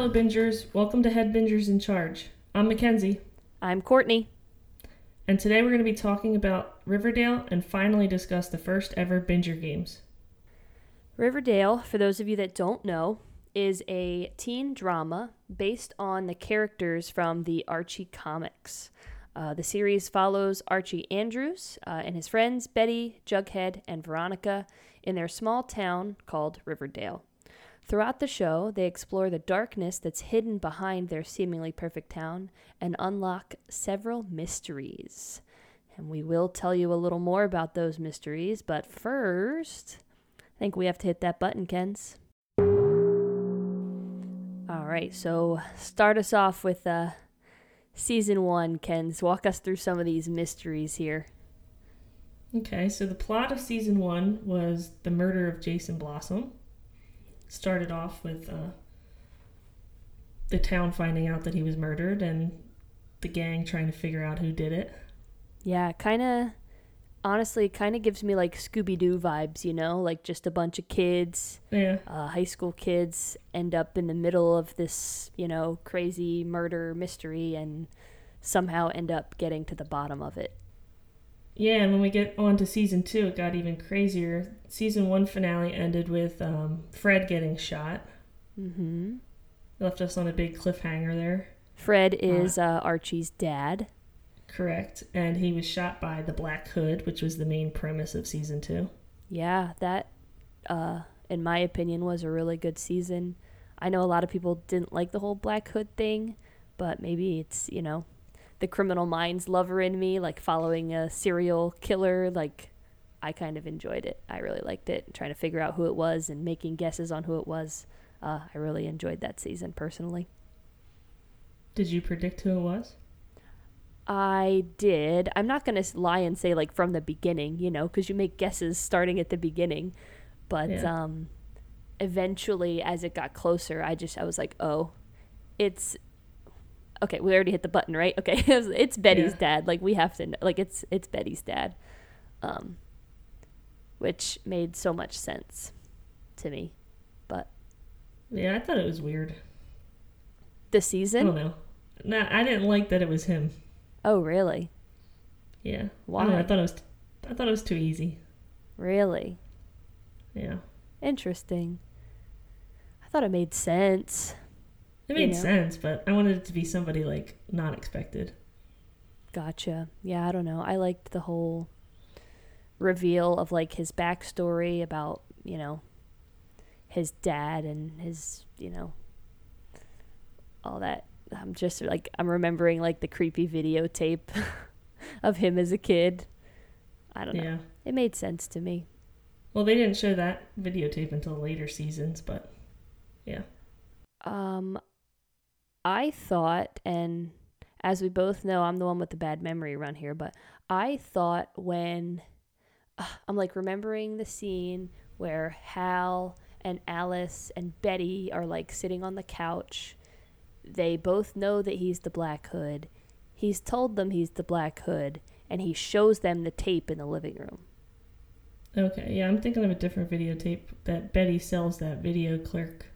Hey, fellow bingers, welcome to Head Bingers in Charge. I'm Mackenzie, I'm Courtney. and today we're going to be talking about Riverdale and finally discuss the first ever Binger games. Riverdale, for those of you that don't know, is a teen drama based on the characters from the Archie comics. Uh, the series follows Archie Andrews uh, and his friends Betty, Jughead, and Veronica in their small town called Riverdale. Throughout the show, they explore the darkness that's hidden behind their seemingly perfect town and unlock several mysteries. And we will tell you a little more about those mysteries, but first, I think we have to hit that button, Kens. All right, so start us off with uh, season one, Kens. Walk us through some of these mysteries here. Okay, so the plot of season one was the murder of Jason Blossom. Started off with uh, the town finding out that he was murdered and the gang trying to figure out who did it. Yeah, kind of, honestly, kind of gives me like Scooby Doo vibes, you know? Like just a bunch of kids, Yeah, uh, high school kids, end up in the middle of this, you know, crazy murder mystery and somehow end up getting to the bottom of it. Yeah, and when we get on to season two, it got even crazier. Season one finale ended with um, Fred getting shot. hmm Left us on a big cliffhanger there. Fred is uh, Archie's dad. Correct. And he was shot by the Black Hood, which was the main premise of season two. Yeah, that, uh, in my opinion, was a really good season. I know a lot of people didn't like the whole Black Hood thing, but maybe it's, you know, the criminal minds lover in me, like following a serial killer. Like, I kind of enjoyed it. I really liked it. Trying to figure out who it was and making guesses on who it was. Uh, I really enjoyed that season personally. Did you predict who it was? I did. I'm not going to lie and say like from the beginning, you know, because you make guesses starting at the beginning. But Yeah. um, eventually, as it got closer, I just I was like, oh, it's okay. We already hit the button, right? Okay, it's, Betty's Yeah. dad. Like we have to know, like it's it's Betty's dad, um, which made so much sense to me. But Yeah, I thought it was weird. the season? I don't know. Nah, I didn't like that it was him. oh really, Yeah. I, know, I thought it was. I thought it was too easy. really Yeah. interesting. I thought it made sense. It made You know? sense, but I wanted it to be somebody like not expected. Gotcha. Yeah, I don't know. I liked the whole reveal of like his backstory about, you know, his dad and his, you know, all that. I'm just like, I'm remembering like the creepy videotape of him as a kid. I don't know. Yeah. It made sense to me. Well, they didn't show that videotape until later seasons, but yeah. Um, I thought, and as we both know, I'm the one with the bad memory around here, but I thought when uh, I'm like remembering the scene where Hal and Alice and Betty are like sitting on the couch, they both know that he's the Black Hood. He's told them he's the Black Hood, and he shows them the tape in the living room. Okay. Yeah, I'm thinking of a different videotape that Betty sells that video clerk.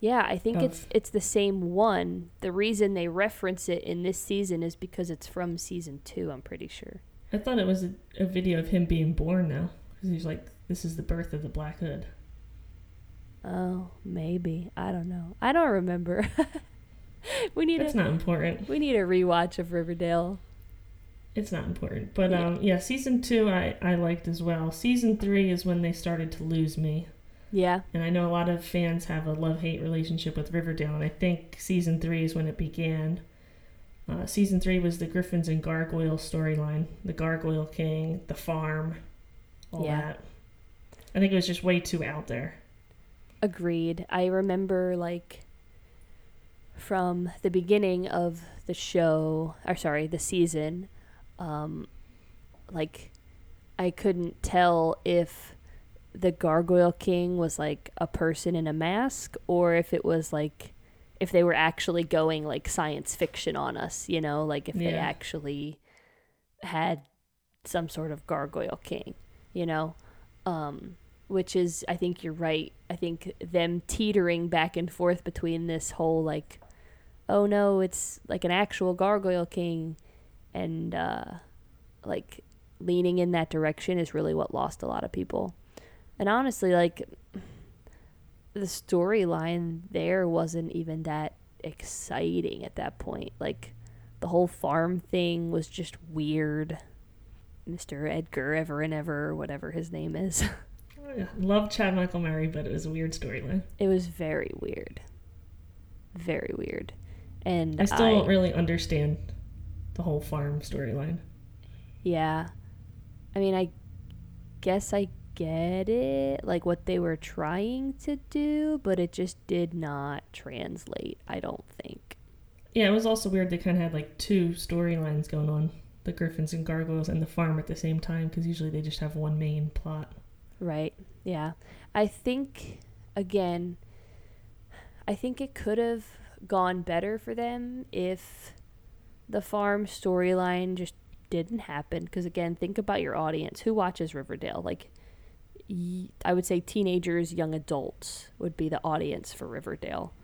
Yeah, I think Of- it's it's the same one. The reason they reference it in this season is because it's from season two. I'm pretty sure. I thought it was a, a video of him being born now. Because he's like, this is the birth of the Black Hood. Oh, maybe I don't know. I don't remember. we need It's not important. we need a rewatch of Riverdale. It's not important. But Yeah. um, yeah, season two I, I liked as well. Season three is when they started to lose me. Yeah, And I know a lot of fans have a love hate relationship with Riverdale, and I think season three is when it began. Uh, season three was the Griffins and Gargoyle storyline the Gargoyle King, the farm, all Yeah. that. I think it was just way too out there. agreed. I remember like from the beginning of the show, or sorry, the season, um, like I couldn't tell if the Gargoyle King was like a person in a mask or if it was like if they were actually going like science fiction on us, you know, like if they actually had some sort of gargoyle king, you know. Um which is I think you're right. I think them teetering back and forth between this whole like oh no, it's like an actual gargoyle king and uh like leaning in that direction is really what lost a lot of people. And honestly, like the storyline there wasn't even that exciting at that point. Like the whole farm thing was just weird. Mr. Edgar Ever and Ever, whatever his name is. Love Chad Michael Murray, but it was a weird storyline. It was very weird. Very weird. And I still I, don't really understand the whole farm storyline. Yeah. I mean, I guess I get it, like what they were trying to do, but it just did not translate, I don't think. Yeah, it was also weird they kind of had like two storylines going on the Griffins and Gargoyles and the farm at the same time because usually they just have one main plot. Right. Yeah. I think, again, I think it could have gone better for them if the farm storyline just didn't happen. Because, again, think about your audience. Who watches Riverdale? Like, I would say teenagers, young adults would be the audience for Riverdale.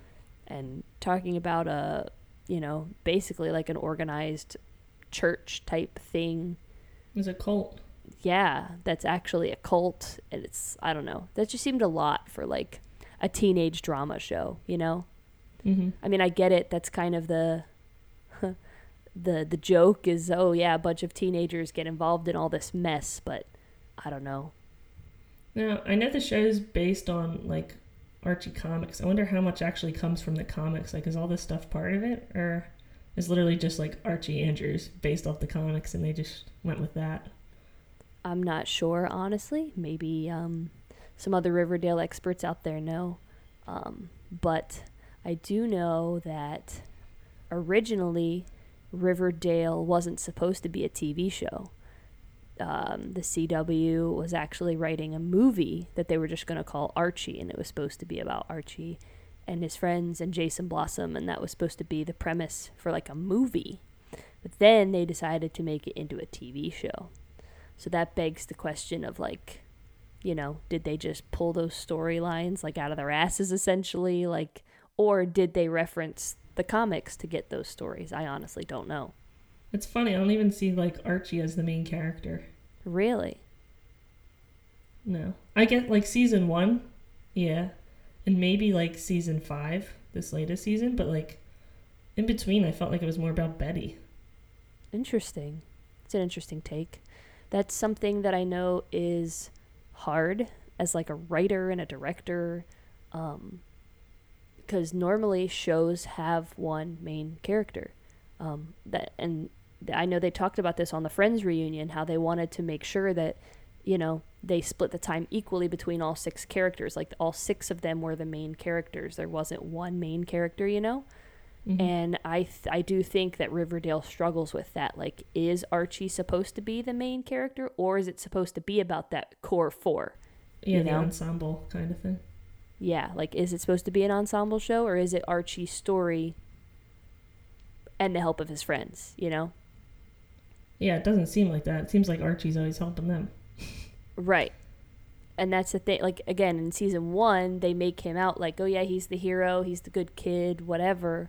And talking about a, you know, basically like an organized church type thing. It's a cult yeah, that's actually a cult, and it's I don't know. That just seemed a lot for like a teenage drama show, you know. Mm-hmm. I mean, I get it. That's kind of the the the joke is oh yeah, a bunch of teenagers get involved in all this mess, but I don't know. Now I know the show's based on like Archie comics. I wonder how much actually comes from the comics. Like, is all this stuff part of it, or is literally just like Archie Andrews based off the comics, and they just went with that? I'm not sure, honestly. Maybe um, some other Riverdale experts out there know. Um, but I do know that originally Riverdale wasn't supposed to be a TV show. Um, the CW was actually writing a movie that they were just going to call Archie, and it was supposed to be about Archie and his friends and Jason Blossom, and that was supposed to be the premise for like a movie. But then they decided to make it into a TV show. So that begs the question of like, you know, did they just pull those storylines like out of their asses essentially? Like, or did they reference the comics to get those stories? I honestly don't know. It's funny, I don't even see like Archie as the main character. Really? No. I get like season one, yeah. And maybe like season five, this latest season, but like in between I felt like it was more about Betty. Interesting. It's an interesting take that's something that I know is hard as like a writer and a director um, because normally shows have one main character um, that and I know they talked about this on the Friends reunion how they wanted to make sure that you know they split the time equally between all six characters like all six of them were the main characters there wasn't one main character you know Mm-hmm. And I th- I do think that Riverdale struggles with that. Like, is Archie supposed to be the main character, or is it supposed to be about that core four? Yeah, you know? the ensemble kind of thing. Yeah, like, is it supposed to be an ensemble show, or is it Archie's story and the help of his friends? You know? Yeah, it doesn't seem like that. It seems like Archie's always helping them. right. And that's the thing. Like, again, in season one, they make him out like, oh, yeah, he's the hero, he's the good kid, whatever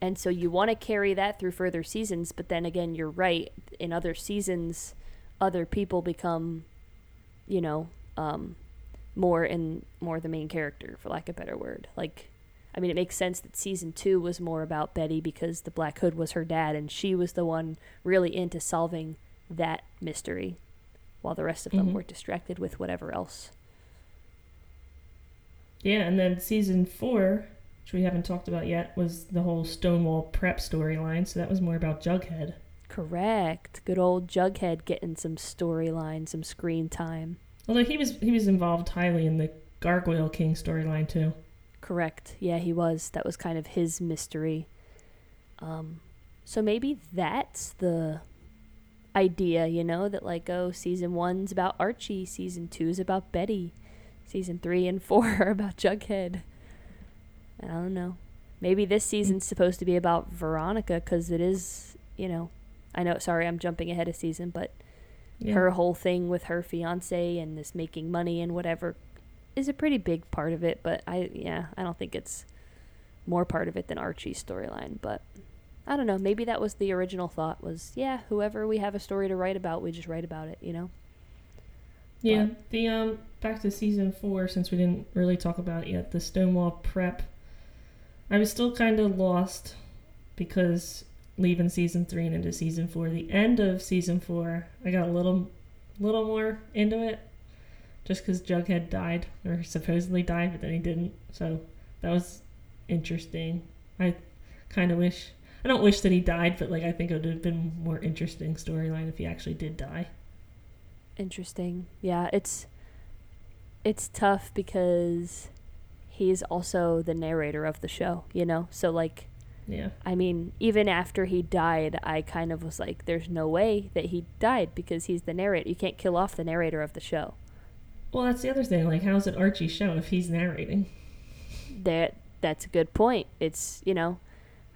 and so you want to carry that through further seasons, but then again, you're right. In other seasons, other people become, you know, um, more and more the main character, for lack of a better word. Like, I mean, it makes sense that season two was more about Betty because the Black Hood was her dad, and she was the one really into solving that mystery, while the rest of them mm-hmm. were distracted with whatever else. Yeah, and then season four which we haven't talked about yet, was the whole Stonewall prep storyline. So that was more about Jughead. Correct. Good old Jughead getting some storyline, some screen time. Although he was he was involved highly in the Gargoyle King storyline too. Correct. Yeah, he was. That was kind of his mystery. Um, so maybe that's the idea, you know, that like, oh, season one's about Archie, season two's about Betty, season three and four are about Jughead. I don't know. Maybe this season's supposed to be about Veronica because it is, you know, I know. Sorry, I'm jumping ahead of season, but Yeah. her whole thing with her fiance and this making money and whatever is a pretty big part of it. But I, yeah, I don't think it's more part of it than Archie's storyline. But I don't know. Maybe that was the original thought. Was yeah, whoever we have a story to write about, we just write about it. You know. Yeah, the um back to season four since we didn't really talk about it yet. The Stonewall prep. I was still kind of lost because leaving season three and into season four. The end of season four, I got a little, little more into it, just because Jughead died or supposedly died, but then he didn't. So that was interesting. I kind of wish. I don't wish that he died, but like I think it would have been more interesting storyline if he actually did die. Interesting. Yeah, it's it's tough because he's also the narrator of the show, you know? So like Yeah. I mean, even after he died, I kind of was like there's no way that he died because he's the narrator. You can't kill off the narrator of the show. Well, that's the other thing. Like, how's it Archie's show if he's narrating? That that's a good point. It's, you know,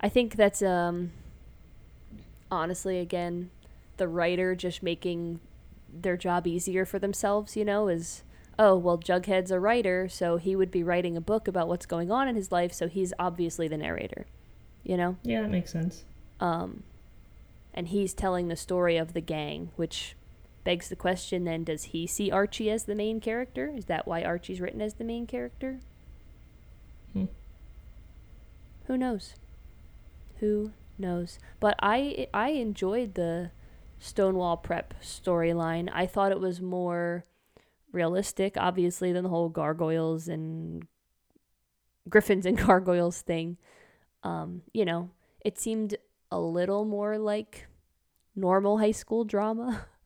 I think that's um honestly again the writer just making their job easier for themselves, you know, is oh, well Jughead's a writer, so he would be writing a book about what's going on in his life, so he's obviously the narrator. You know? Yeah, that makes sense. Um and he's telling the story of the gang, which begs the question then does he see Archie as the main character? Is that why Archie's written as the main character? Hmm. Who knows? Who knows? But I I enjoyed the Stonewall Prep storyline. I thought it was more realistic, obviously, than the whole gargoyles and griffins and gargoyles thing. Um, you know, it seemed a little more like normal high school drama.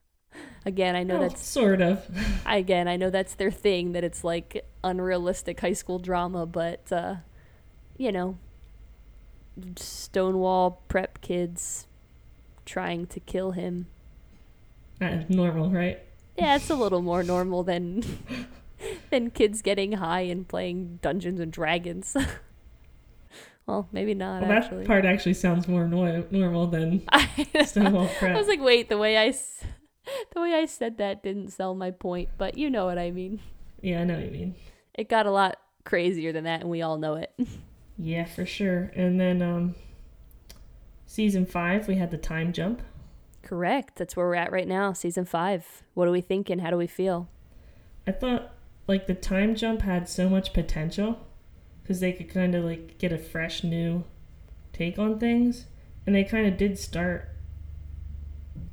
again, I know Oh, that's sort of. again, I know that's their thing that it's like unrealistic high school drama, but uh, you know, Stonewall prep kids trying to kill him. Uh, normal, right? Yeah, it's a little more normal than than kids getting high and playing Dungeons and Dragons. well, maybe not Well, actually. that part actually sounds more nor- normal than Stonewall I was like, wait, the way I s- the way I said that didn't sell my point, but you know what I mean. yeah, I know what you mean. It got a lot crazier than that, and we all know it. Yeah, for sure. And then um, season five, we had the time jump. Correct. That's where we're at right now, season five. What are we thinking? How do we feel? I thought like the time jump had so much potential because they could kind of like get a fresh new take on things, and they kind of did start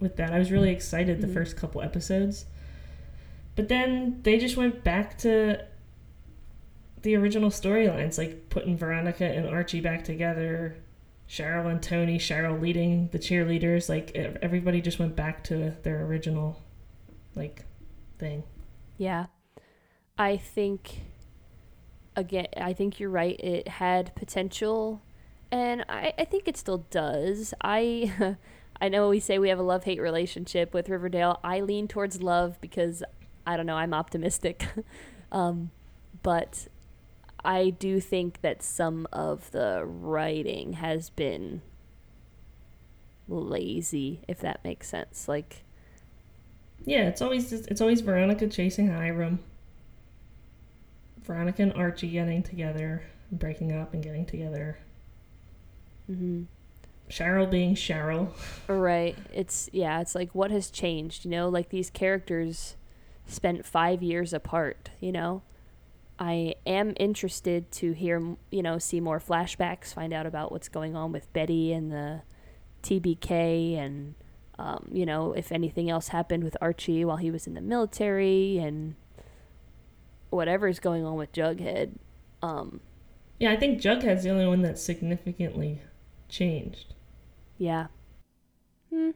with that. I was really excited the Mhm. first couple episodes, but then they just went back to the original storylines, like putting Veronica and Archie back together. Cheryl and Tony, Cheryl leading the cheerleaders, like everybody just went back to their original like thing. Yeah. I think again I think you're right. It had potential and I, I think it still does. I I know we say we have a love hate relationship with Riverdale. I lean towards love because I don't know, I'm optimistic. um, but I do think that some of the writing has been lazy, if that makes sense. Like Yeah, it's always it's always Veronica chasing Hiram. Veronica and Archie getting together, breaking up and getting together. mhm. Cheryl being Cheryl. Right. It's yeah, it's like what has changed, you know? Like these characters spent 5 years apart, you know? I am interested to hear, you know, see more flashbacks, find out about what's going on with Betty and the TBK and um, you know, if anything else happened with Archie while he was in the military and whatever's going on with Jughead. Um, Yeah, I think Jughead's the only one that's significantly changed. Yeah. Hmm.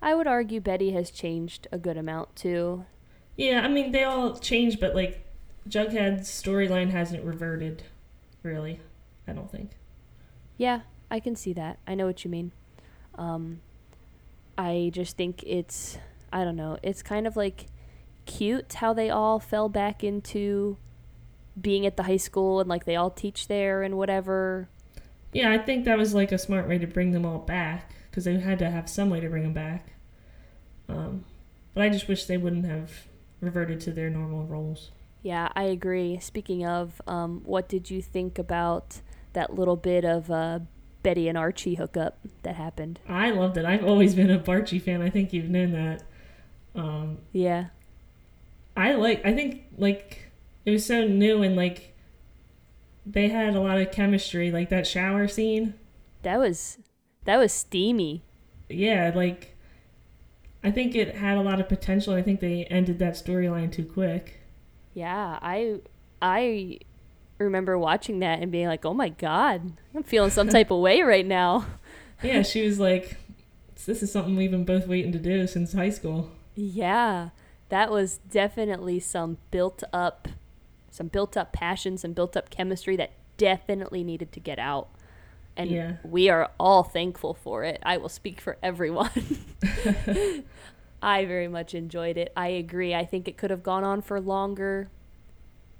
I would argue Betty has changed a good amount too. Yeah, I mean they all change, but like Jughead's storyline hasn't reverted, really. I don't think. Yeah, I can see that. I know what you mean. Um, I just think it's, I don't know, it's kind of like cute how they all fell back into being at the high school and like they all teach there and whatever. Yeah, I think that was like a smart way to bring them all back because they had to have some way to bring them back. Um, But I just wish they wouldn't have reverted to their normal roles. Yeah, I agree. Speaking of, um, what did you think about that little bit of uh, Betty and Archie hookup that happened? I loved it. I've always been a Barchie fan. I think you've known that. Um, Yeah. I like. I think like it was so new and like they had a lot of chemistry. Like that shower scene. That was that was steamy. Yeah, like I think it had a lot of potential. I think they ended that storyline too quick. Yeah, I I remember watching that and being like, "Oh my god, I'm feeling some type of way right now." Yeah, she was like, "This is something we've been both waiting to do since high school." Yeah, that was definitely some built up, some built up passion, some built up chemistry that definitely needed to get out. And Yeah. we are all thankful for it. I will speak for everyone. I very much enjoyed it. I agree. I think it could have gone on for longer.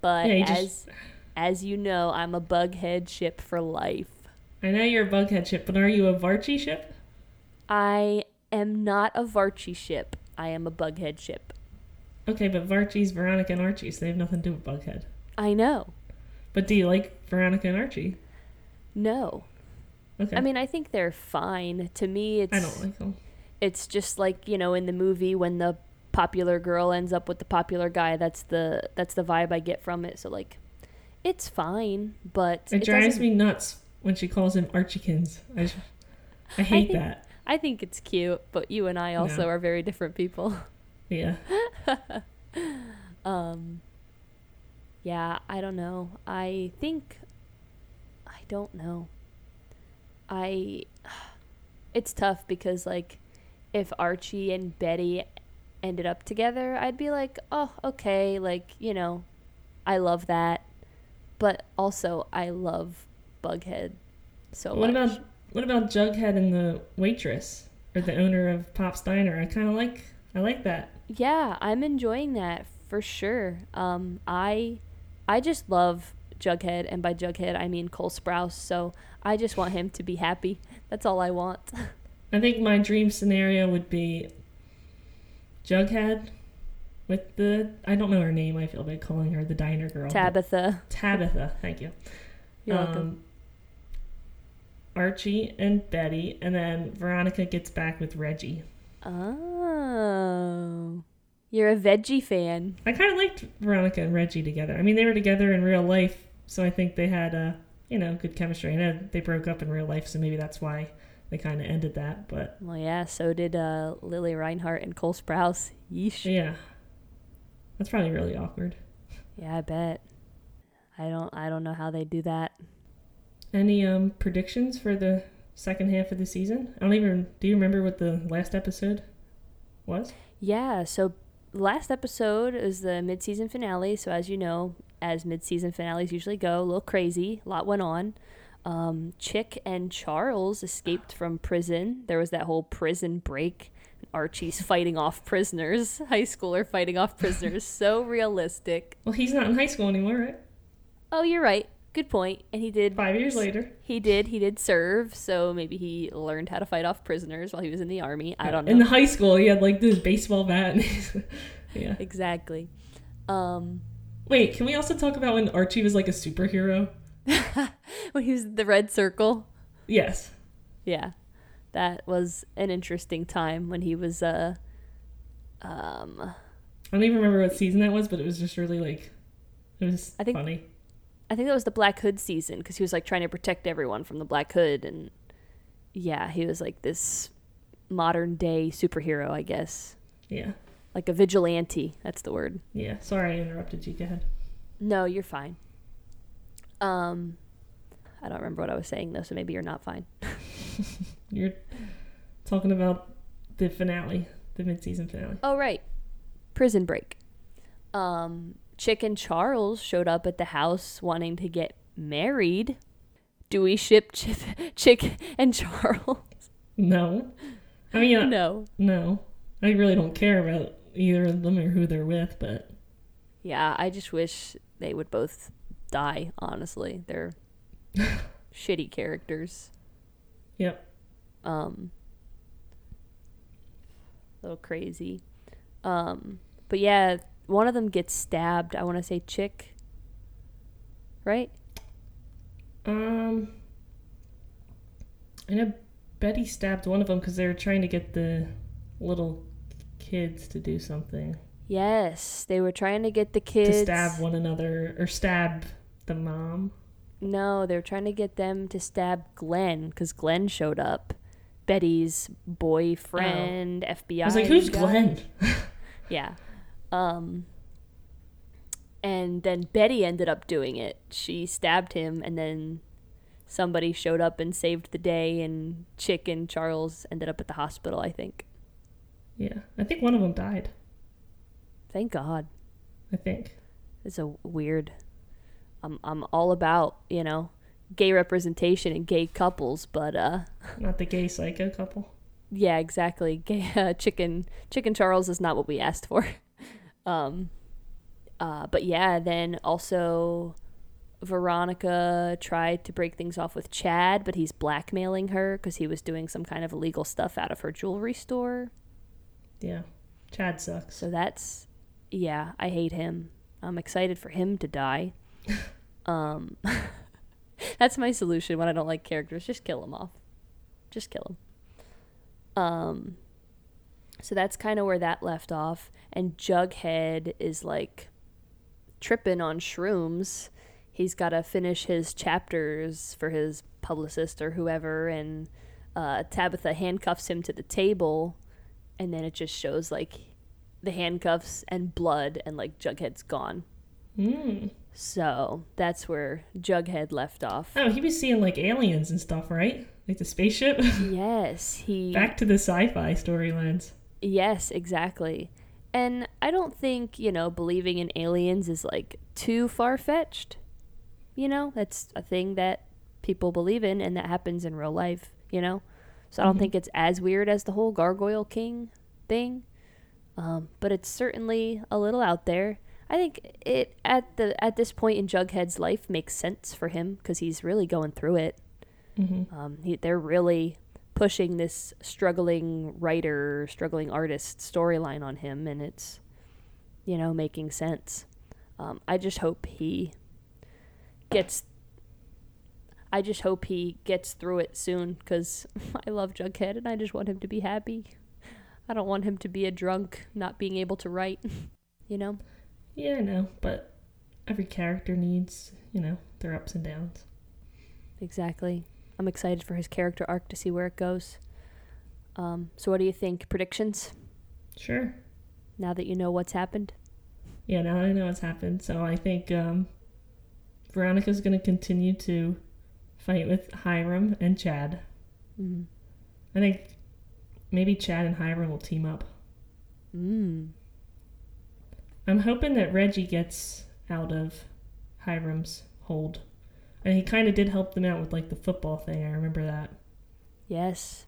But Yeah, as just- as you know, I'm a bughead ship for life. I know you're a Bughead ship, but are you a Varchie ship? I am not a Varchie ship. I am a bughead ship. Okay, but Varchie's Veronica and Archie, so they have nothing to do with Bughead. I know. But do you like Veronica and Archie? No. Okay. I mean, I think they're fine. To me, it's I don't like them. it's just like you know in the movie when the popular girl ends up with the popular guy. That's the that's the vibe I get from it. So like, it's fine, but It, drives doesn't- me nuts when she calls him Archiekins. I, just- I hate think- that. I think it's cute, but you and I also No. are very different people. Yeah. Um, yeah, I don't know. I think I don't know. I it's tough because like if Archie and Betty ended up together, I'd be like, "Oh, okay, like, you know, I love that." But also I love Bughead so what much. about what about Jughead and the waitress or the owner of Pop's Diner? I kind of like I like that. Yeah, I'm enjoying that for sure. Um, I I just love Jughead, and by Jughead I mean Cole Sprouse. So I just want him to be happy. That's all I want. I think my dream scenario would be Jughead with the I don't know her name. I feel bad calling her the diner girl. Tabitha, Tabitha. Thank you. you're Um, welcome. Archie and Betty, and then Veronica gets back with Reggie. Oh, you're a veggie fan. I kind of liked Veronica and Reggie together. I mean, they were together in real life, so I think they had a you know good chemistry. I know they broke up in real life, so maybe that's why they kind of ended that. But Well, yeah. So did uh, Lili Reinhart and Cole Sprouse. Yeesh. yeah, that's probably really awkward. Yeah, I bet. I don't. I don't know how they do that. Any um predictions for the second half of the season? I don't even. Do you remember what the last episode was? Yeah, so last episode is the mid-season finale. So as you know, as mid-season finales usually go, a little crazy, a lot went on. Um, Chic and Charles escaped from prison. There was that whole prison break. Archie's fighting off prisoners. High schooler fighting off prisoners. so realistic. Well, he's not in high school anymore, right? Oh, you're right. Good point. And he did. Five years later. He did. He did serve. So maybe he learned how to fight off prisoners while he was in the army. I don't know. In the high school, he had like this baseball bat. Yeah. exactly. Um, Wait, can we also talk about when Archie was like a superhero? when he was the red circle. Yes. Yeah. That was an interesting time when he was uh um I don't even remember what season that was, but it was just really like it was I think- funny. I think that was the Black Hood season because he was like trying to protect everyone from the Black Hood and yeah, he was like this modern day superhero, I guess. Yeah. Like a vigilante, that's the word. Yeah. Sorry I interrupted you. Go ahead. No, you're fine. Um I don't remember what I was saying though, so maybe you're not fine. You're talking about the finale, the mid season finale. Oh right. Prison break. Um Chic and Charles showed up at the house wanting to get married. Do we ship Chip, Chic and Charles? No. I mean, No. no. I really don't care about either of them or who they're with, but Yeah, I just wish they would both die, honestly. They're shitty characters. yep. Um a little crazy. Um, but yeah, one of them gets stabbed. I want to say Chic. Right? Um, I know Betty stabbed one of them because they were trying to get the little kids to do something. Yes, they were trying to get the kids to stab one another or stab the mom. No, they were trying to get them to stab Glenn because Glenn showed up. Betty's boyfriend, oh. FBI. I was like, "Who's guy. Glenn?" yeah. Um. And then Betty ended up doing it. She stabbed him, and then somebody showed up and saved the day. And Chic and Charles ended up at the hospital. I think. Yeah, I think one of them died. Thank God. I think. It's a weird. I'm I'm all about you know gay representation and gay couples, but uh. Not the gay psycho couple. Yeah, exactly. Gay uh, chicken chicken Charles is not what we asked for. Um, uh, but yeah, then also. Veronica tried to break things off with Chad, but he's blackmailing her because he was doing some kind of illegal stuff out of her jewelry store. Yeah. Chad sucks. So that's yeah, I hate him. I'm excited for him to die. um That's my solution when I don't like characters. Just kill them off. Just kill them. Um so that's kind of where that left off and Jughead is like tripping on shrooms. He's got to finish his chapters for his publicist or whoever and uh, Tabitha handcuffs him to the table and then it just shows like the handcuffs and blood and like Jughead's gone. Mm. So that's where Jughead left off. Oh, he was seeing like aliens and stuff, right? Like the spaceship? yes, he. Back to the sci fi storylines. Yes, exactly. And I don't think, you know, believing in aliens is like too far fetched. You know, that's a thing that people believe in and that happens in real life, you know? So I don't mm-hmm. think it's as weird as the whole Gargoyle King thing. Um, but it's certainly a little out there. I think it at the at this point in Jughead's life makes sense for him because he's really going through it. Mm-hmm. Um, he, they're really pushing this struggling writer, struggling artist storyline on him, and it's you know making sense. Um, I just hope he gets I just hope he gets through it soon because I love Jughead and I just want him to be happy. I don't want him to be a drunk, not being able to write, you know? Yeah, I know, but every character needs, you know, their ups and downs. Exactly. I'm excited for his character arc to see where it goes. Um, so, what do you think? Predictions? Sure. Now that you know what's happened? Yeah, now I know what's happened. So, I think um, Veronica's going to continue to fight with Hiram and Chad. Mm-hmm. I think maybe Chad and Hiram will team up. Mm. I'm hoping that Reggie gets out of Hiram's hold. And he kind of did help them out with like the football thing. I remember that. Yes.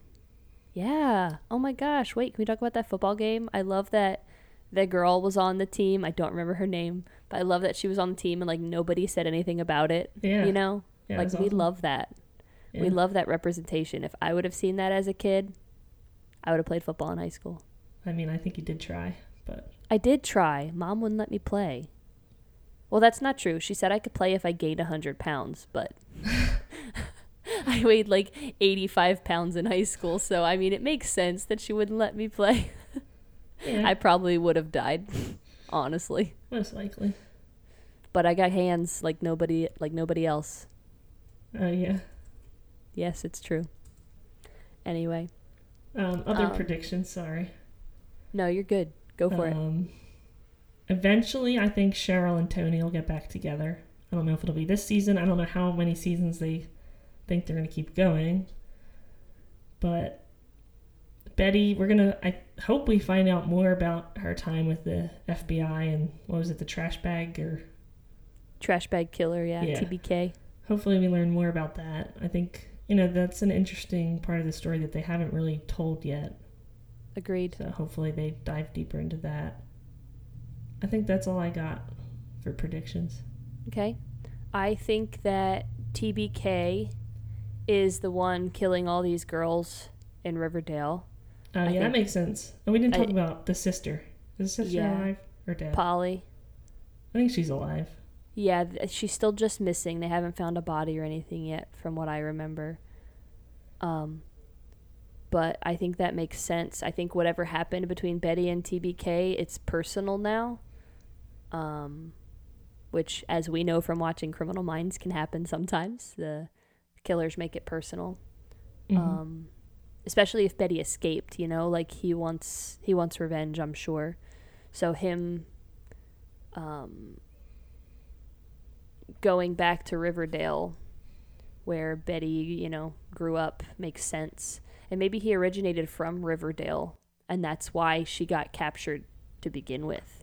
Yeah. Oh my gosh. Wait, can we talk about that football game? I love that the girl was on the team. I don't remember her name, but I love that she was on the team and like nobody said anything about it. Yeah. You know? Yeah, like we awesome. love that. Yeah. We love that representation. If I would have seen that as a kid, I would have played football in high school. I mean, I think you did try, but I did try. Mom wouldn't let me play. Well, that's not true. She said I could play if I gained 100 pounds, but I weighed like 85 pounds in high school, so I mean, it makes sense that she wouldn't let me play. yeah, I probably would have died, honestly. most likely. But I got hands like nobody like nobody else. Oh yeah. Yes, it's true. Anyway, Um, other Um, predictions. Sorry. no, you're good. Go for it. Eventually, I think Cheryl and Tony will get back together. I don't know if it'll be this season. I don't know how many seasons they think they're going to keep going. But Betty, we're going to, I hope we find out more about her time with the FBI and what was it, the trash bag or Trash bag killer, yeah, Yeah. TBK. hopefully we learn more about that. I think, you know, that's an interesting part of the story that they haven't really told yet. Agreed. So hopefully they dive deeper into that. I think that's all I got for predictions. Okay. I think that TBK is the one killing all these girls in Riverdale. Uh, I yeah, that makes sense. And we didn't I- talk about the sister. Is the sister Yeah. alive or dead? Polly. I think she's alive. Yeah, she's still just missing. They haven't found a body or anything yet, from what I remember. Um, but I think that makes sense. I think whatever happened between Betty and TBK, it's personal now. Um, which, as we know from watching Criminal Minds, can happen sometimes. The killers make it personal. Mhm. Um, especially if Betty escaped, you know, like he wants he wants revenge, I'm sure. So him um going back to Riverdale where Betty, you know, grew up makes sense. And maybe he originated from Riverdale and that's why she got captured to begin with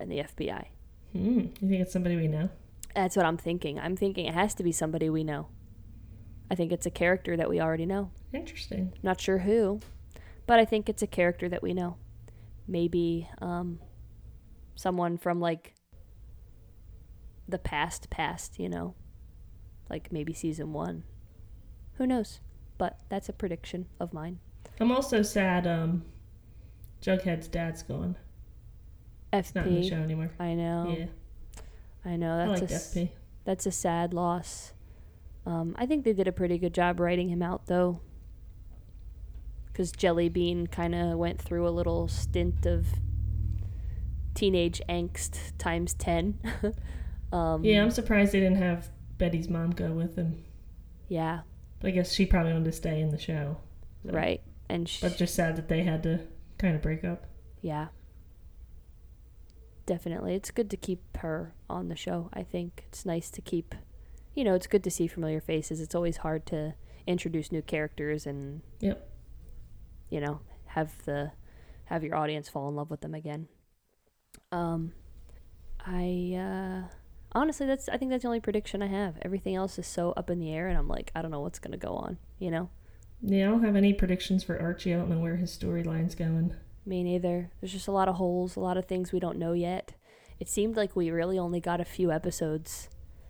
in the FBI. Hmm. You think it's somebody we know? That's what I'm thinking. I'm thinking it has to be somebody we know. I think it's a character that we already know. Interesting. Not sure who, but I think it's a character that we know. Maybe um, someone from like the past, past, you know, like maybe season one. Who knows? But that's a prediction of mine. I'm also sad. Um, Jughead's dad's gone. It's not in the FP. show anymore. I know. Yeah, I know. I That's like a FP. that's a sad loss. Um, I think they did a pretty good job writing him out, though. Because Jelly Bean kind of went through a little stint of teenage angst times 10. um, Yeah, I'm surprised they didn't have Betty's mom go with him. Yeah, I guess she probably wanted to stay in the show. So- right. And sh- But just sad that they had to kind of break up. yeah. Definitely. It's good to keep her on the show, I think. It's nice to keep, you know, it's good to see familiar faces. It's always hard to introduce new characters and Yep. you know, have the have your audience fall in love with them again. Um I uh honestly that's I think that's the only prediction I have. Everything else is so up in the air and I'm like, I don't know what's gonna go on, you know? Yeah, I don't have any predictions for Archie. I don't know where his storyline's going. Me neither. There's just a lot of holes, a lot of things we don't know yet. It seemed like we really only got a few episodes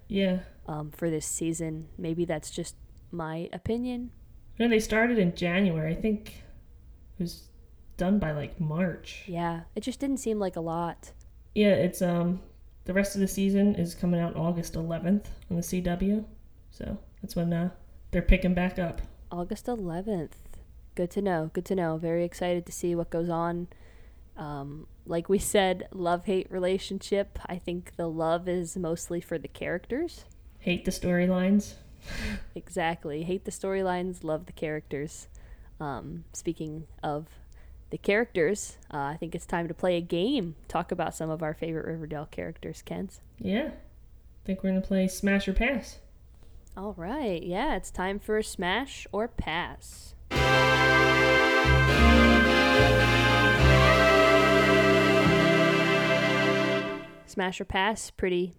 Yeah. um, for this season. Maybe that's just my opinion. No, they started in January. I think it was done by like March. Yeah, it just didn't seem like a lot. Yeah, it's um the rest of the season is coming out August 11th on the CW. So that's when uh, they're picking back up. August 11th. Good to know. Good to know. Very excited to see what goes on. Um, like we said, love hate relationship. I think the love is mostly for the characters. Hate the storylines. Exactly. Hate the storylines, love the characters. Um, speaking of the characters, uh, I think it's time to play a game. Talk about some of our favorite Riverdale characters, Kens. Yeah. I think we're gonna play Smash or Pass. All right. Yeah, it's time for smash or pass. Smash or pass, pretty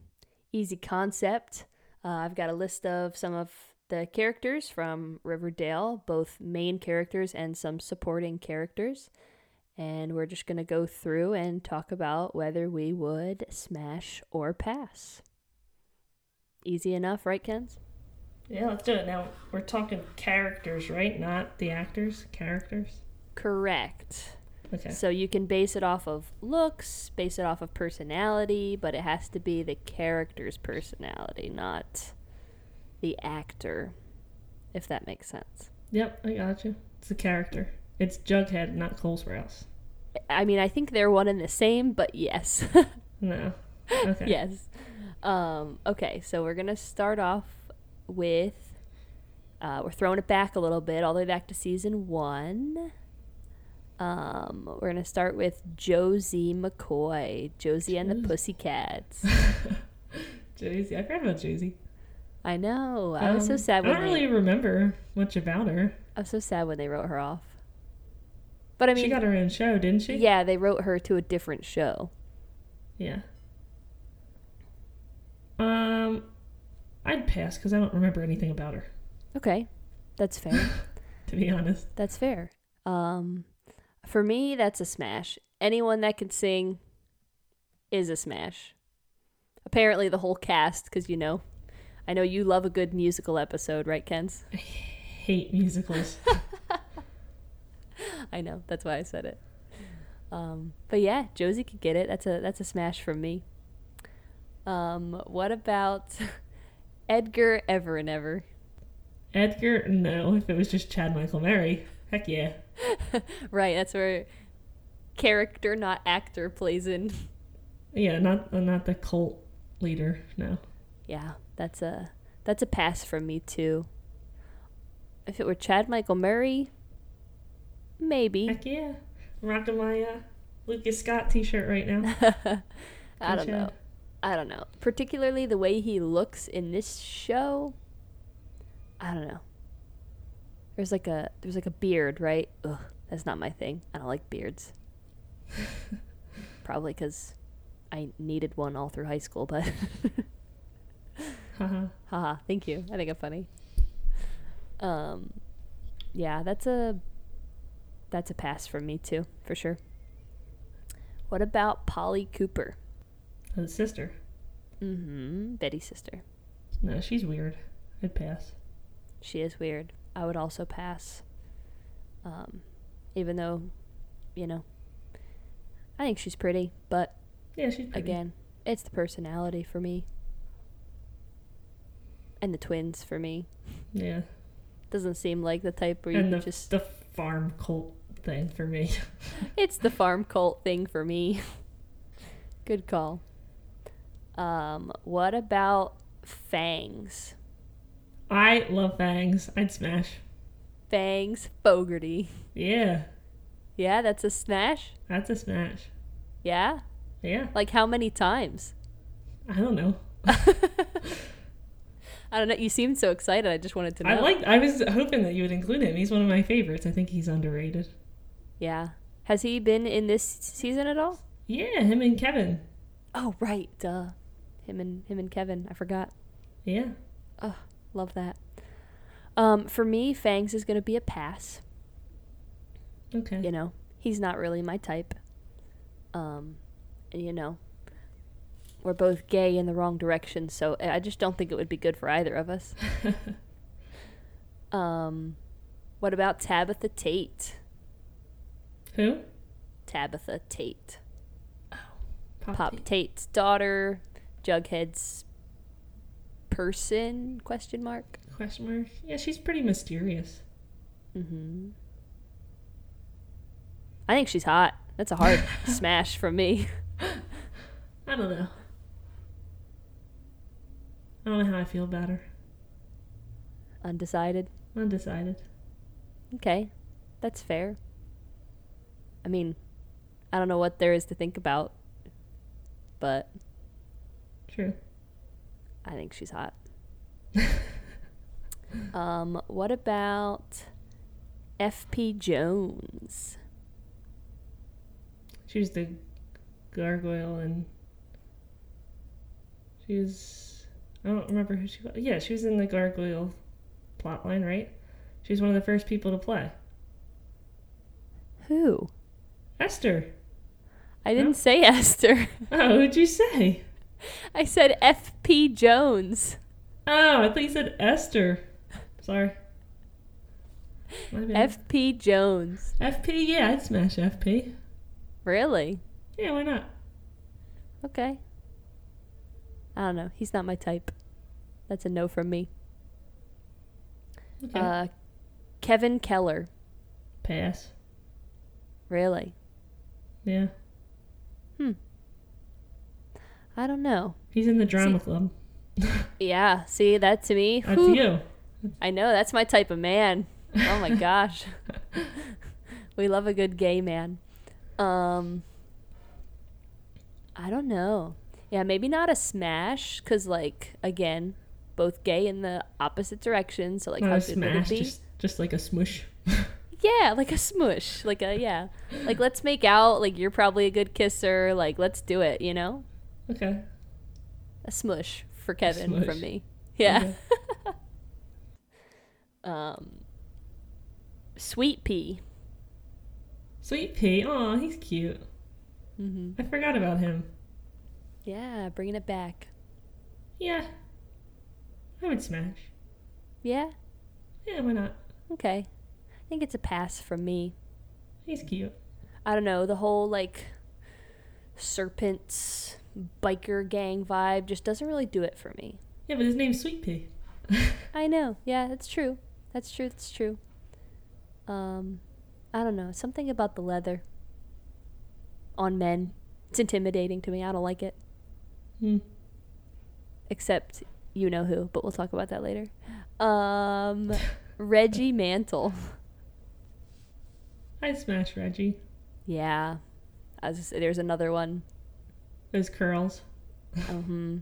easy concept. Uh, I've got a list of some of the characters from Riverdale, both main characters and some supporting characters. And we're just going to go through and talk about whether we would smash or pass. Easy enough, right, Kens? Yeah, let's do it. Now we're talking characters, right? Not the actors. Characters. Correct. Okay. So you can base it off of looks, base it off of personality, but it has to be the character's personality, not the actor, if that makes sense. Yep, I got you. It's a character. It's Jughead, not Cole Sprouse. I mean, I think they're one and the same, but yes. No. Okay. yes. Um, okay, so we're going to start off with. Uh, we're throwing it back a little bit, all the way back to season one. Um, we're going to start with Josie McCoy, Josie and the Pussycats. Josie. I forgot about Josie. I know. I was so Um, sad I when don't they, really remember much about her. I was so sad when they wrote her off. But I mean, she got her own show, didn't she? yeah, they wrote her to a different show. Yeah. Um, I'd pass because I don't remember anything about her. Okay, that's fair. To be honest. that's fair. Um, for me, that's a smash. Anyone that can sing is a smash. Apparently, the whole cast, because you know, I know you love a good musical episode, right, Kens? I Hate musicals. I know. That's why I said it. Um, but yeah, Josie could get it. That's a that's a smash from me. Um, what about Edgar Evernever? Edgar, no. If it was just Chad Michael Murray, heck yeah. right, that's where character, not actor, plays in. Yeah, not uh, not the cult leader. No. Yeah, that's a that's a pass from me too. If it were Chad Michael Murray, maybe. Heck yeah. I'm rocking my uh, Lucas Scott T-shirt right now. I don't Good know. I don't know. Particularly the way he looks in this show. I don't know. There's like a there's like a beard, right? Ugh, that's not my thing. I don't like beards. Probably because I needed one all through high school, but Haha. haha, thank you. I think I'm funny. Um, yeah, that's a that's a pass from me too, for sure. What about Polly Cooper? His sister. Mm-hmm. Betty's sister. No, she's weird. I'd pass. She is weird. I would also pass. Um, even though, you know, I think she's pretty, but Yeah, she's pretty. again, it's the personality for me. And the twins for me. Yeah. Doesn't seem like the type where you And can the just. the farm cult thing for me. It's the farm cult thing for me. Good call. Um, what about Fangs? I love Fangs. I'd smash. Fangs Fogarty. Yeah, Yeah, that's a smash. that's a smash. Yeah? Yeah, Like how many times? I don't know. I don't know. You seemed so excited. I just wanted to know. I like. I was hoping that you would include him. He's one of my favorites. I think he's underrated. Yeah. Has he been in this season at all? Yeah, him and Kevin. Oh, right. Duh. Him and him and Kevin. I forgot. Yeah. Oh, love that. Um, for me, Fangs is gonna be a pass. Okay. You know, he's not really my type. Um, and you know, we're both gay in the wrong direction, so I just don't think it would be good for either of us. um, what about Tabitha Tate? Who? Tabitha Tate. Pop. Pop Tate's daughter, Jughead's person? Question mark. Question mark. Yeah, she's pretty mysterious. Mm-hmm. I think she's hot. That's a hard smash from me. I don't know. I don't know how I feel about her. Undecided. Undecided. Okay, that's fair. I mean, I don't know what there is to think about, but True. I think she's hot. um, what about F.P. Jones? She was the gargoyle and she was I don't remember who she was. Yeah, she was in the gargoyle plotline, right? She was one of the first people to play. Who? Esther. I didn't No? say Esther. Oh, who'd you say? I said F.P. Jones. Oh, I thought you said Esther. Sorry. F.P. Jones. FP, yeah, I'd smash FP. Really? Yeah, why not? Okay. I don't know. He's not my type. That's a no from me. Okay. Uh, Kevin Keller. Pass. Really? Yeah. I don't know. He's in the drama club. Yeah, see, that to me. That's whew, you. I know, that's my type of man. Oh my gosh. we love a good gay man. Um, I don't know. Yeah, maybe not a smash, because, like, again, both gay in the opposite direction. So, like, Not how good would it be? just just like a smush. Yeah, like a smush. Like a, yeah. Like, let's make out. Like, you're probably a good kisser. Like, let's do it, you know? Okay. A smush for Kevin smush. from me. Yeah. Okay. Um, Sweet Pea. Sweet pea. Aw, he's cute. hmm I forgot about him. Yeah, bringing it back. Yeah. I would smash. Yeah. Yeah, why not? Okay. I think it's a pass from me. He's cute. I don't know, the whole like serpents biker gang vibe just doesn't really do it for me. Yeah, but his name's Sweet Pea. I know. Yeah, that's true. That's true. That's true. Um, I don't know. Something about the leather on men. It's intimidating to me. I don't like it. Hmm. Except you know who, but we'll talk about that later. Um, Reggie Mantle. I smash Reggie. Yeah. I was just, there's another one. Those curls. hmm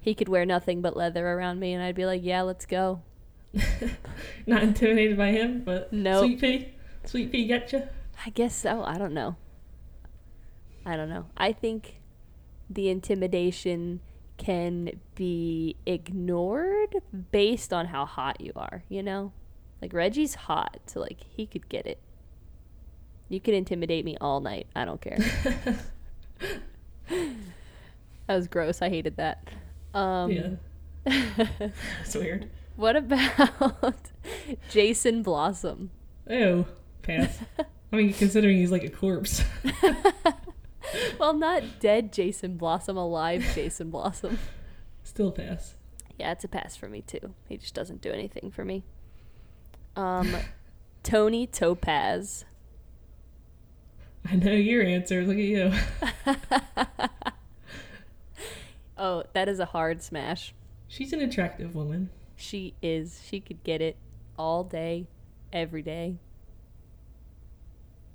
He could wear nothing but leather around me, and I'd be like, yeah, let's go. Not intimidated by him, but Nope. Sweet Pea. Sweet Pea getcha. I guess so. I don't know. I don't know. I think the intimidation can be ignored based on how hot you are, you know? Like Reggie's hot, so like he could get it. You can intimidate me all night. I don't care. that was gross. I hated that. Um yeah. That's weird. what about Jason Blossom? Ew. Pass. I mean, considering he's like a corpse. Well, not dead Jason Blossom, alive Jason Blossom. Still pass. Yeah, it's a pass for me too. He just doesn't do anything for me. Um, Toni Topaz. I know your answer. Look at you. Oh, that is a hard smash. She's an attractive woman. She is. She could get it all day, every day.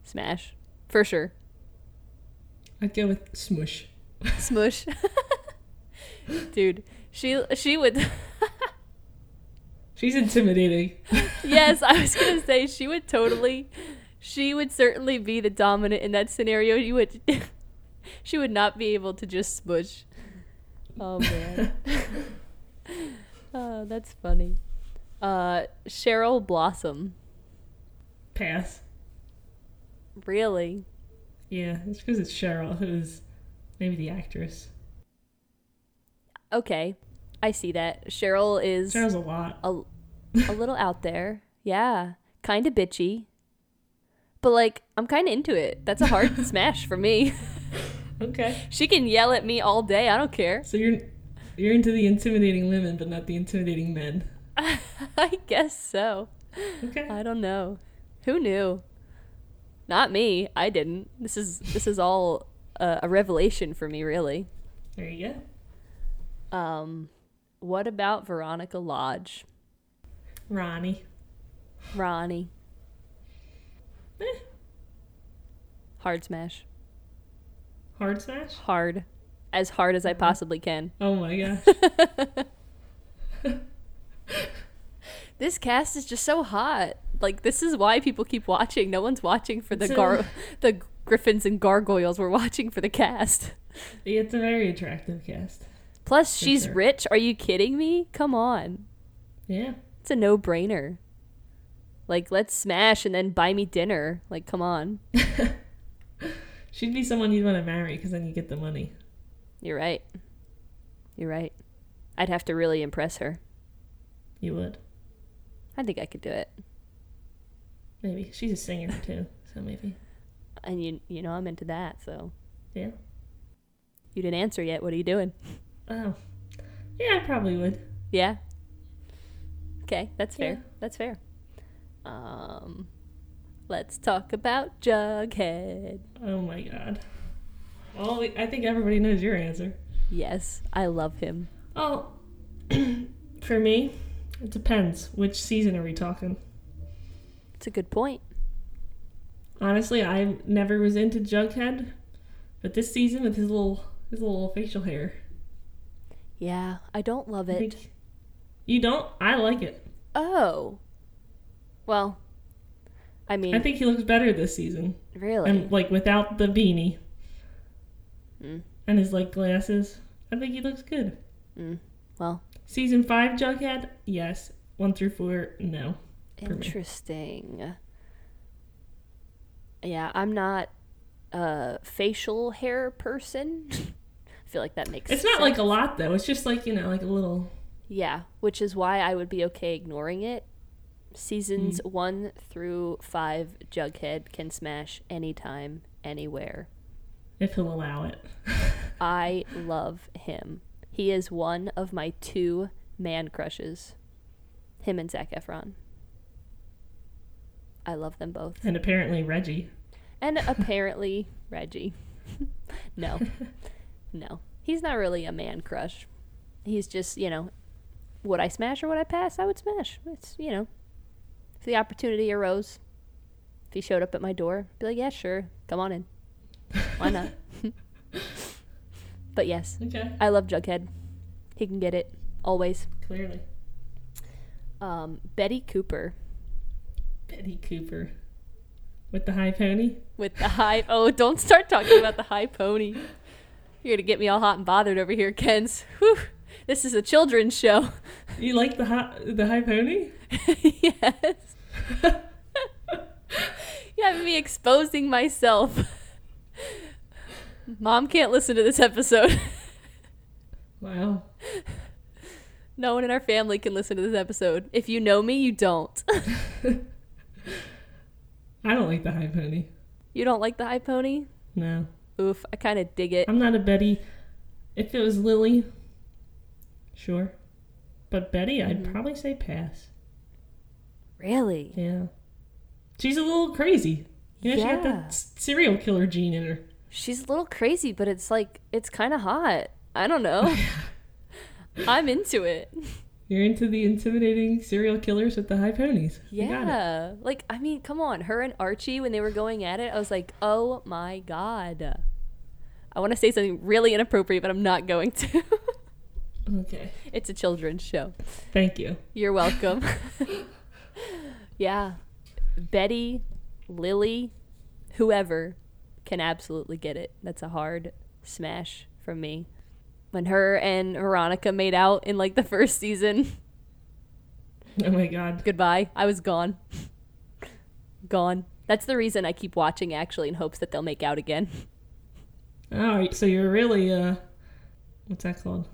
Smash. For sure. I'd go with Smush. Smush. Dude, she she would She's intimidating. Yes, I was going to say she would totally she would certainly be the dominant in that scenario. You would she would not be able to just smush. Oh man. oh, that's funny. Uh Cheryl Blossom. Pass. Really? Yeah, it's because it's Cheryl, who's maybe the actress. Okay. I see that. Cheryl is Cheryl's a lot. a, a little out there. Yeah. Kind of bitchy. But like I'm kind of into it. That's a hard smash for me. Okay. She can yell at me all day. I don't care. So you're you're into the intimidating women, but not the intimidating men. I guess so. Okay. I don't know. Who knew? Not me. I didn't. This is this is all uh, a revelation for me, really. There you go. Um, what about Veronica Lodge, Ronnie. Ronnie? Eh, Hard smash. hard smash? Hard, as hard as I possibly can. Oh my gosh. This cast is just so hot. Like this is why people keep watching. No one's watching for the gar- the griffins and gargoyles. We're watching for the cast. it's a very attractive cast. Plus, she's sure. rich. Are you kidding me? Come on. Yeah. It's a no brainer. Like, let's smash and then buy me dinner. Like, come on. She'd be someone you'd want to marry because then you get the money. You're right. You're right. I'd have to really impress her. You would. I think I could do it. Maybe. She's a singer too, so maybe. And you, you know, I'm into that. So Yeah. you didn't answer yet. What are you doing? Oh. Yeah, I probably would. Yeah. Okay, that's fair. Yeah. That's fair. Um, let's talk about Jughead. Oh my god. Well, we- I think everybody knows your answer. Yes, I love him. Oh, for me, it depends. Which season are we talking? It's a good point. Honestly, I never was into Jughead, but this season with his little his little facial hair, Yeah, I don't love it. you don't. I like it. Oh. Well, I mean, I think he looks better this season, really. and like without the beanie Mm, and his like glasses. I think he looks good. mm. Well, Season five Jughead, yes. One through four, no. Interesting. Yeah, I'm not a facial hair person. I feel like that makes It's not sense. like a lot though. It's just like you know, like a little. Yeah, which is why I would be okay ignoring it Seasons hmm. one through five, Jughead can smash anytime, anywhere. If he'll allow it. I love him. He is one of my two man crushes. Him and Zac Efron. I love them both. And apparently Reggie. And apparently Reggie. no. No. He's not really a man crush. He's just, you know, would I smash or would I pass? I would smash. It's, you know, if the opportunity arose, if he showed up at my door, I'd be like, yeah, sure, come on in. Why not? but yes, Okay. I love Jughead. He can get it always. Clearly. Um, Betty Cooper Betty Cooper. With the high pony? with the high. Oh, don't start talking about the high pony. You're gonna get me all hot and bothered over here, Kens. Whew. This is a children's show. You like the high, the high pony? yes. you have me exposing myself. Mom can't listen to this episode. Wow. no one in our family can listen to this episode. If you know me, you don't. I don't like the high pony. you don't like the high pony? No. Oof, I kind of dig it. I'm not a Betty. If it was Lili, sure. But Betty, I'd Mhm. probably say pass. Really? Yeah. She's a little crazy. Yeah, she got that serial killer gene in her. She's a little crazy, but it's like it's kind of hot. I don't know. I'm into it. You're into the intimidating serial killers with the high ponies. You got it. Yeah. Like, I mean, come on. Her and Archie, when they were going at it, I was like, oh my God. I want to say something really inappropriate, but I'm not going to. Okay. it's a children's show. Thank you. You're welcome. yeah. Betty, Lili, whoever can absolutely get it. That's a hard smash from me. When her and Veronica made out in like the first season, Oh my god. goodbye. I was gone. gone. That's the reason I keep watching actually in hopes that they'll make out again. All right. So you're really uh, what's that called?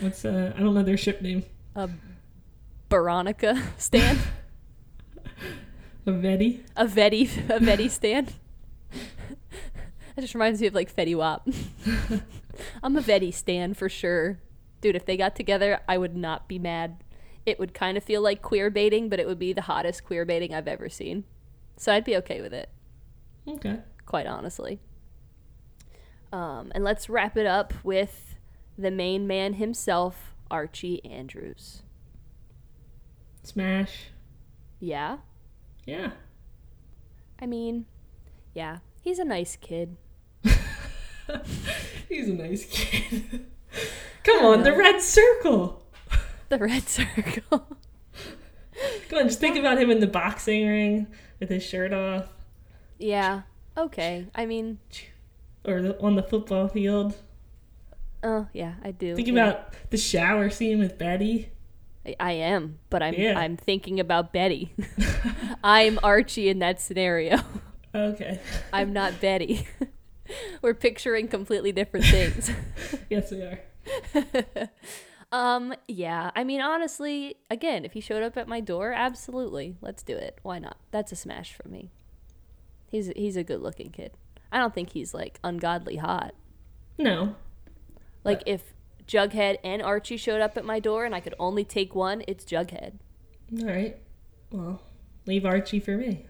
What's uh? I don't know their ship name. A Veronica stand? A Betty. A Vetty a Vetty stand? that just reminds me of like Fetty Wap. I'm a Vetty stand for sure. Dude, if they got together, I would not be mad. It would kind of feel like queer baiting, but it would be the hottest queer baiting I've ever seen. So I'd be okay with it. Okay. quite honestly. Um, and let's wrap it up with the main man himself, Archie Andrews. Smash. Yeah? Yeah. I mean, yeah, he's a nice kid. He's a nice kid. Come on, the red circle. The red circle. Come on, just think about him in the boxing ring with his shirt off, yeah, okay. I mean, or the, on the football field. Oh, yeah, I do. Think yeah. about the shower scene with Betty. I- I am, but I'm Yeah. I'm thinking about Betty. I'm Archie in that scenario. Okay. I'm not Betty. We're picturing completely different things. yes, we are. Um, yeah. I mean, honestly, again, if he showed up at my door, absolutely. Let's do it. Why not? That's a smash for me. He's he's a good-looking kid. I don't think he's like ungodly hot. No. Like if Jughead and Archie showed up at my door and I could only take one, it's Jughead. All right. Well, leave Archie for me.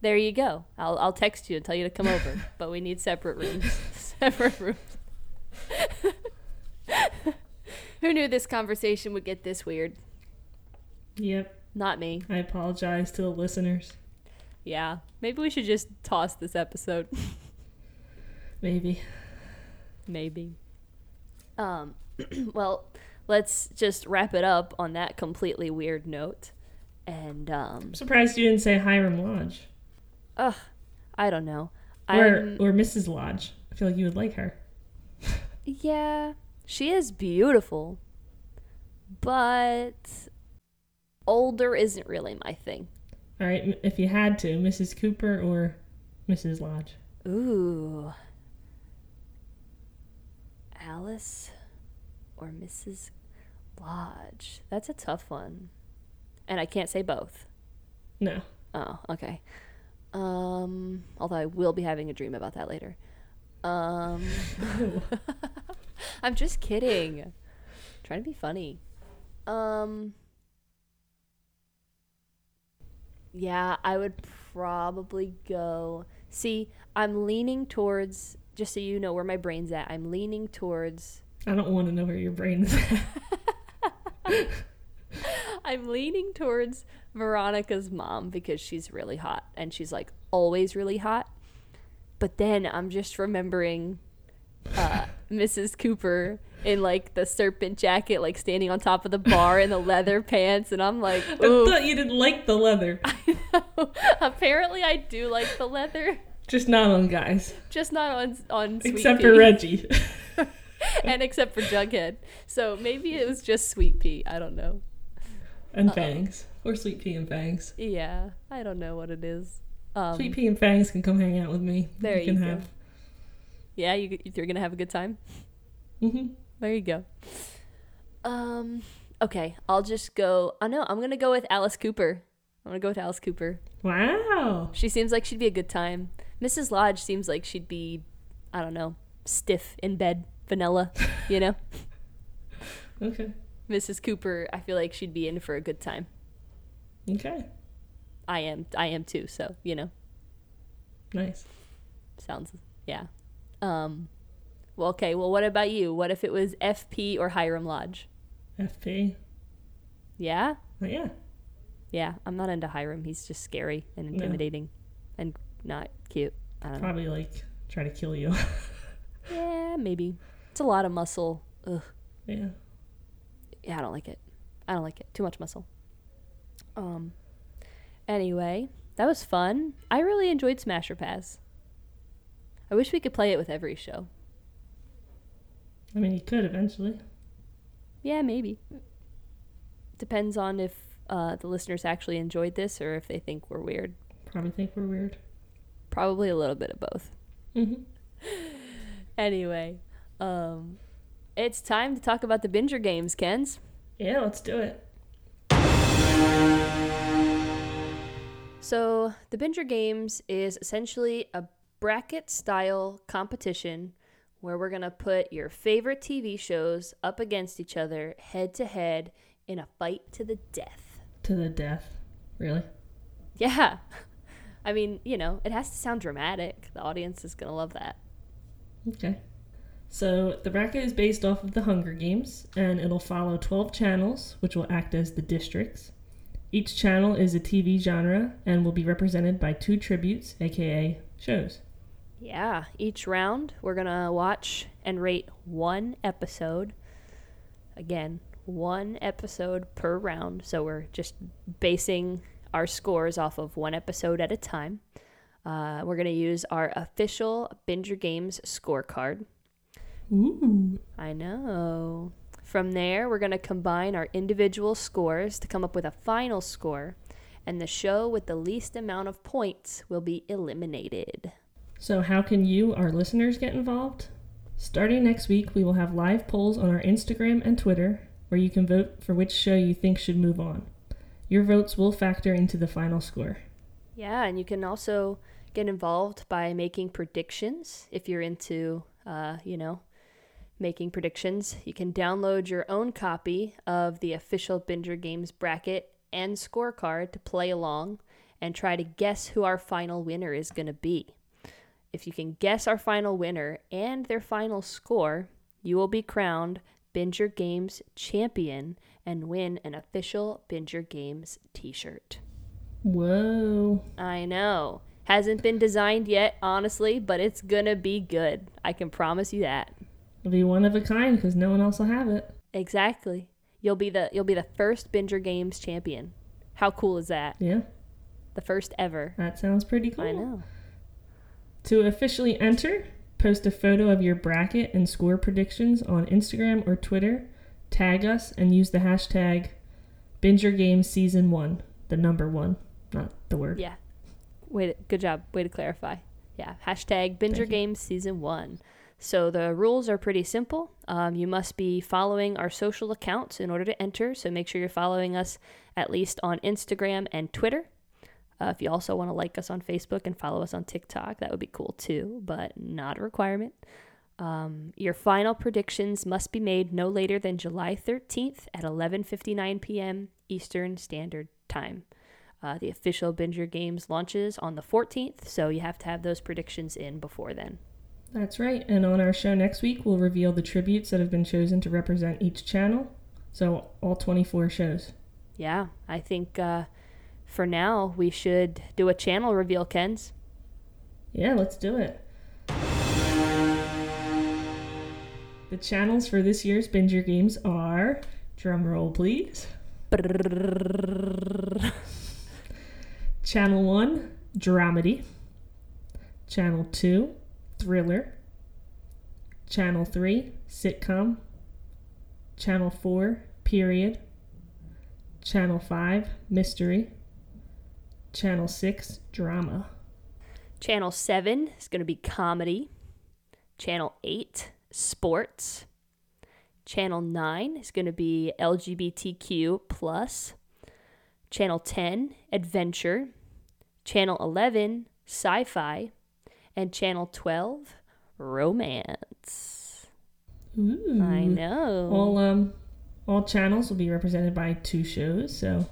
There you go. I'll I'll text you and tell you to come over, but we need separate rooms. separate rooms. Who knew this conversation would get this weird? Yep. Not me. I apologize to the listeners. Yeah. Maybe we should just toss this episode. Maybe. Maybe. Um, well, let's just wrap it up on that completely weird note. And, um, I'm surprised you didn't say Hiram Lodge ugh, I don't know. or I'm, or Mrs. Lodge. I feel like you would like her. yeah, she is beautiful, but older isn't really my thing. All right. If you had to, Mrs. Cooper or Mrs. Lodge. Ooh. Alice or Mrs. Lodge? That's a tough one. And I can't say both. No. Oh, okay. Um, although I will be having a dream about that later. Um, I'm just kidding. trying to be funny. Um, yeah, I would probably go. See, I'm leaning towards. Just so you know where my brain's at, I'm leaning towards. I don't want to know where your brain's at. I'm leaning towards Veronica's mom because she's really hot and she's like always really hot. But then I'm just remembering uh, Mrs. Cooper in like the serpent jacket, like standing on top of the bar in the leather pants, and I'm like, I thought you didn't like the leather. I Apparently, I do like the leather, Just not on guys. just not on on Except for Reggie. and except for Jughead. So maybe it was just Sweet Pea. I don't know. and Fangs. Or Sweet Pea and Fangs. Yeah, I don't know what it is. Um, Sweet Pea and Fangs can come hang out with me. There you can go. Yeah, you you're gonna have a good time. hmm There you go. Um. Okay, I'll just go. I know I'm gonna go with Alice Cooper. I'm gonna go with Alice Cooper. Wow. She seems like she'd be a good time. Mrs. Lodge seems like she'd be, I don't know, stiff in bed, vanilla. You know. Okay. Mrs. Cooper, I feel like she'd be in for a good time. Okay. I am. I am too. So you know, Nice. sounds yeah. Um. Well, okay. Well, what about you? What if it was FP or Hiram Lodge? FP. Yeah. Oh, yeah. Yeah, I'm not into Hiram. He's just scary and No. intimidating and not cute. I don't know. Probably like try to kill you. Yeah, maybe. It's a lot of muscle. Ugh. yeah. Yeah, I don't like it. I don't like it. Too much muscle. Um. Anyway, that was fun. I really enjoyed Smash or Pass. I wish we could play it with every show. I mean, you could eventually. Yeah, maybe. Depends on if uh, the listeners actually enjoyed this or if they think we're weird. Probably think we're weird. Probably a little bit of both. hmm Anyway, um, it's time to talk about the Binger games, Kens. Yeah, let's do it. So, the Binger Games is essentially a bracket style competition where we're going to put your favorite TV shows up against each other, head to head, in a fight to the death. To the death. Really? Yeah. I mean, you know, it has to sound dramatic. The audience is going to love that. Okay. So the bracket is based off of the Hunger Games, and it'll follow 12 channels, which will act as the districts. Each channel is a TV genre and will be represented by two tributes, aka shows. Yeah, each round we're going to watch and rate one episode. Again, one episode per round. So we're just basing our scores off of one episode at a time. Uh, we're going to use our official Binger Games scorecard. Ooh. I know. From there, we're going to combine our individual scores to come up with a final score, and the show with the least amount of points will be eliminated. So, how can you, our listeners, get involved? Starting next week, we will have live polls on our Instagram and Twitter where you can vote for which show you think should move on. Your votes will factor into the final score. Yeah, and you can also get involved by making predictions if you're into, uh, you know, making predictions. You can download your own copy of the official Binger Games bracket and scorecard to play along and try to guess who our final winner is going to be. If you can guess our final winner and their final score, you will be crowned Binger Games champion and win an official Binger Games t shirt. Whoa. I know. Hasn't been designed yet, honestly, but it's gonna be good. I can promise you that. It'll be one of a kind because no one else will have it. Exactly. You'll be the you'll be the first Binger Games champion. How cool is that? Yeah, The first ever. that sounds pretty cool. I know. To officially enter, post a photo of your bracket and score predictions on Instagram or Twitter, tag us, and use the hashtag Binger Games Season 1, the number one, not the word. Yeah. Way to, good job. Way to clarify. Yeah. Hashtag Binger. Games Season 1. So the rules are pretty simple. Um, you must be following our social accounts in order to enter. So make sure you're following us at least on Instagram and Twitter. Uh, if you also want to like us on Facebook and follow us on TikTok, that would be cool too, but not a requirement. Um, your final predictions must be made no later than July 13th at 11:59 p.m. Eastern Standard Time. Uh, the official Binger Games launches on the 14th, so you have to have those predictions in before then. That's right. And on our show next week, we'll reveal the tributes that have been chosen to represent each channel. So all 24 shows. Yeah, I think uh, for now we should do a channel reveal, Kens. Yeah, let's do it. The channels for this year's Binger Games are, drum roll please. Channel 1, Dramedy. Channel 2, Thriller. Channel 3, Sitcom. Channel 4, Period. Channel 5, Mystery. Channel 6, Drama. Channel 7 is going to be comedy. Channel 8, sports. Channel 9 is going to be LGBTQ plus. Channel 10, adventure. Channel 11, sci fi. And channel 12, romance. Ooh. I know. All um all channels will be represented by two shows, so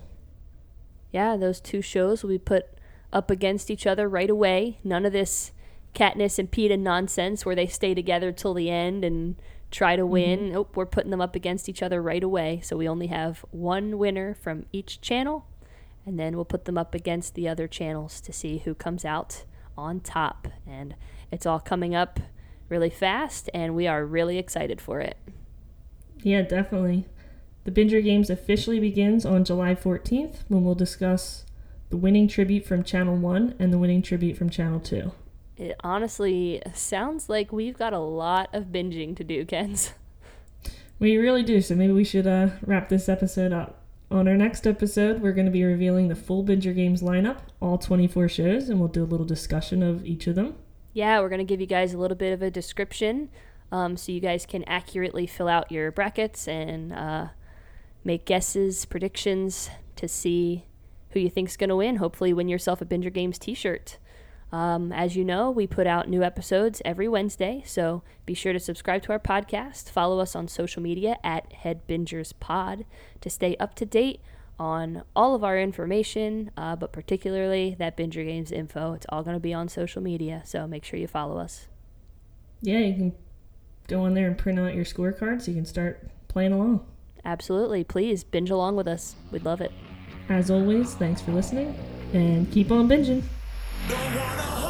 yeah, those two shows will be put up against each other right away. None of this Katniss and Peeta nonsense where they stay together till the end and try to win. Mm-hmm. Nope, we're putting them up against each other right away. So we only have one winner from each channel, and then we'll put them up against the other channels to see who comes out on top. And it's all coming up really fast, and we are really excited for it. yeah, definitely. The Binger Games officially begins on July 14th when we'll discuss the winning tribute from Channel 1 and the winning tribute from Channel 2. It honestly sounds like we've got a lot of binging to do, Kens. We really do, so maybe we should uh, wrap this episode up. On our next episode, we're going to be revealing the full Binger Games lineup, all 24 shows, and we'll do a little discussion of each of them. Yeah, we're going to give you guys a little bit of a description um, so you guys can accurately fill out your brackets and uh, make guesses, predictions to see who you think's going to win. Hopefully, win yourself a Binger Games t shirt. Um, as you know, we put out new episodes every Wednesday, so be sure to subscribe to our podcast. Follow us on social media at HeadBingersPod to stay up to date on all of our information, uh, but particularly that Binger Games info. It's all going to be on social media, so make sure you follow us. Yeah, you can go on there and print out your scorecard so you can start playing along. Absolutely. Please binge along with us. We'd love it. As always, thanks for listening, and keep on binging. Don't wanna